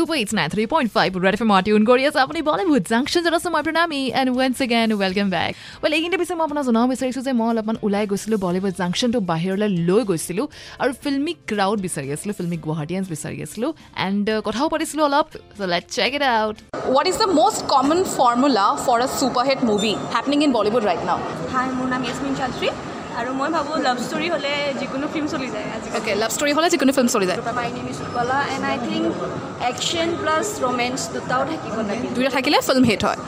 Super It's 93.5 Red FM Tune কৰি আছে আপুনি বলিউড জাংচন জনাইছো মই Pranami and once again welcome back well এইখিনিতে পিছে মই আপোনাক জনাব বিচাৰিছোঁ যে মই অলপমান ওলাই গৈছিলোঁ বলিউড জাংচনটো বাহিৰলৈ লৈ গৈছিলোঁ আৰু ফিল্মি ক্ৰাউড বিচাৰি আছিলোঁ ফিল্মি গুৱাহাটীয়ানছ বিচাৰি আছিলোঁ এণ্ড কথাও পাতিছিলোঁ অলপ so' let check it out What is the most common formula for a super hit movie happening in Bollywood right now? Hi মোৰ নাম য়াসমিন চৌধুৰী আৰু মই ভাবোঁ লাভ ষ্টৰী হ'লে যিকোনো ফিল্ম চলি যায় Okay, love story হ'লে যিকোনো ফিল্ম চলি যায়। My name is Utpala and I think action plus romance দুটাও থাকিব লাগে। দুয়োটা থাকিলে ফিল্ম হিট হয়।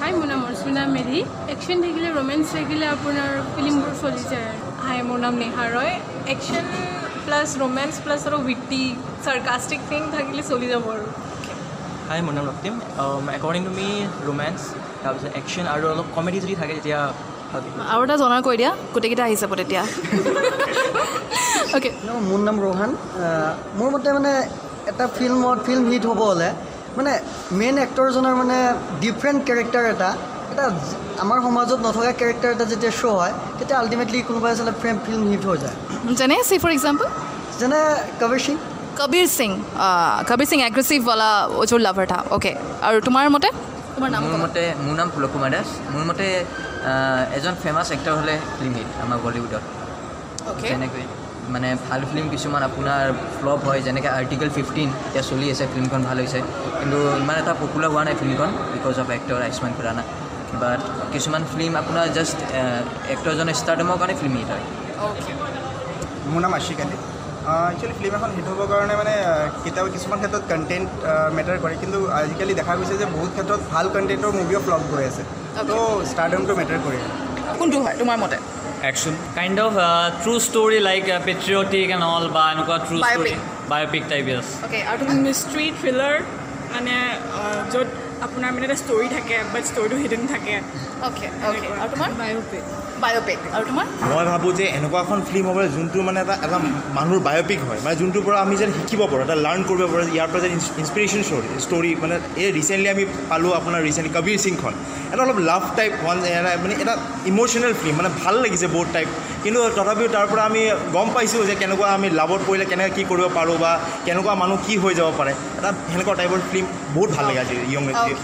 হাই মোৰ নাম অৰ্চনা মেধি একশ্যন থাকিলে ৰোমেঞ্চ থাকিলে আপোনাৰ ফিল্মবোৰ চলি যায়। হাই মোৰ নাম Neha Roy. Action plus romance plus আৰু উইটি চাৰ্কাষ্টিক থিং থাকিলে চলি যাব আৰু। হাই মোৰ নাম Raktim. According to me romance তাৰপিছত একশ্যন আৰু অলপ কমেডি যদি থাকে তেতিয়া। আৰু এটা জনাৰ কৈ দিয়া গোটেইকেইটা আহি যাব তেতিয়া। অ'কে মোৰ নাম ৰোহান মোৰ মতে মানে এটা ফিল্মত ফিল্ম হিট হ'ব হ'লে মানে মেইন এক্টৰজনৰ মানে ডিফাৰেণ্ট কেৰেক্টাৰ এটা এটা আমাৰ সমাজত নথকা কেৰেক্টাৰ এটা যেতিয়া শ্ব' হয় তেতিয়া আল্টিমেটলি কোনোবা এজনে ফ্ৰেম ফিল্ম হিট হৈ যায়। যেনে চি ফৰ এক্সাম্পল যেনে কবিৰ সিং। কবিৰ সিং কবিৰ সিং এগ্ৰেছিভৱালা যোৰ লাভাৰ থা অ'কে আৰু তোমাৰ মতে? তোমাৰ নাম মোৰ মতে মোৰ নাম পুলক কুমাৰ দাস। মোৰ মতে এজন ফেমাছ এক্টৰ হ'লে ফিল্ম হিট আমাৰ বলিউডত। যেনেকৈ মানে ভাল ফিল্ম কিছুমান আপোনাৰ ফ্লপ হয় যেনেকৈ আৰ্টিকেল ফিফটিন এতিয়া চলি আছে ফিল্মখন ভাল হৈছে। কিন্তু ইমান এটা পপুলাৰ হোৱা নাই ফিল্মখন because of actor Ayushmann Khurrana but কিছুমান ফিল্ম আপোনাৰ জাষ্ট এক্টৰজনৰ ষ্টাৰ্ডমৰ কাৰণে ফিল্ম হিট হয় মোৰ নাম আশিক আলী। একচুৱেলি ফিল্ম এখন হিট হ'বৰ কাৰণে মানে কেতিয়াবা কিছুমান ক্ষেত্ৰত কণ্টেণ্ট মেটাৰ কৰে। কিন্তু আজিকালি দেখা গৈছে যে বহুত ক্ষেত্ৰত ভাল কণ্টেণ্টৰ মুভিও ফ্লপ গৈ আছে। ত' ষ্টাৰডমটো মেটাৰ কৰে। কোনটো হয় তোমাৰ মতে? Of uh, true story like uh, patriotic and all বা এনেকুৱা Biopic. biopic type yes. Okay আৰু মিষ্ট্ৰি থ্ৰিলাৰ মানে য'ত আপোনাৰ মানে এটা ষ্টৰী থাকে বাট ষ্টৰীটো হিডেন থাকে। অ'কে অ'কে আৰু তোমাৰ? বায়'পিক বায়'পিক আৰু তোমাৰ? মই ভাবোঁ যে এনেকুৱা এখন ফিল্ম হ'ব যোনটো মানে এটা এটা মানুহৰ বায়'পিক হয়। মানে যোনটোৰ পৰা আমি যেন শিকিব পাৰোঁ এটা লাৰ্ণ কৰিব পাৰোঁ ইয়াৰ পৰা যেন ইনস্পিৰেশ্যন ষ্টৰী ষ্টৰী মানে এই ৰিচেণ্টলি আমি পালোঁ আপোনাৰ ৰিচেণ্টলি কবিৰ সিংখন এটা অলপ লাভ টাইপ ওৱান মানে এটা ইম'চনেল ফিল্ম মানে ভাল লাগিছে বহুত টাইপ কিন্তু তথাপিও তাৰ পৰা আমি গম পাইছোঁ যে কেনেকুৱা আমি লাভত পৰিলে কেনেকৈ কি কৰিব পাৰোঁ বা কেনেকুৱা মানুহ কি হৈ যাব পাৰে। এটা সেনেকুৱা টাইপৰ ফিল্ম বহুত ভাল লাগে আজি য়ং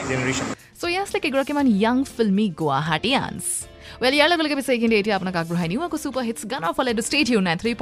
জেনেৰেশ্যন চ' ইয়াৰ আছিলে কেইগৰাকীমান য়াং ফিল্মি গুৱাহাটীয়ানছ ৱেল ইয়াৰ লগে লগে পিছে এইখিনি এতিয়া আপোনাক আগবঢ়াই নিওঁ আকৌ ছুপাৰ হিটছ গানৰ ফালে ষ্টেট ইউ নাইন থ্ৰী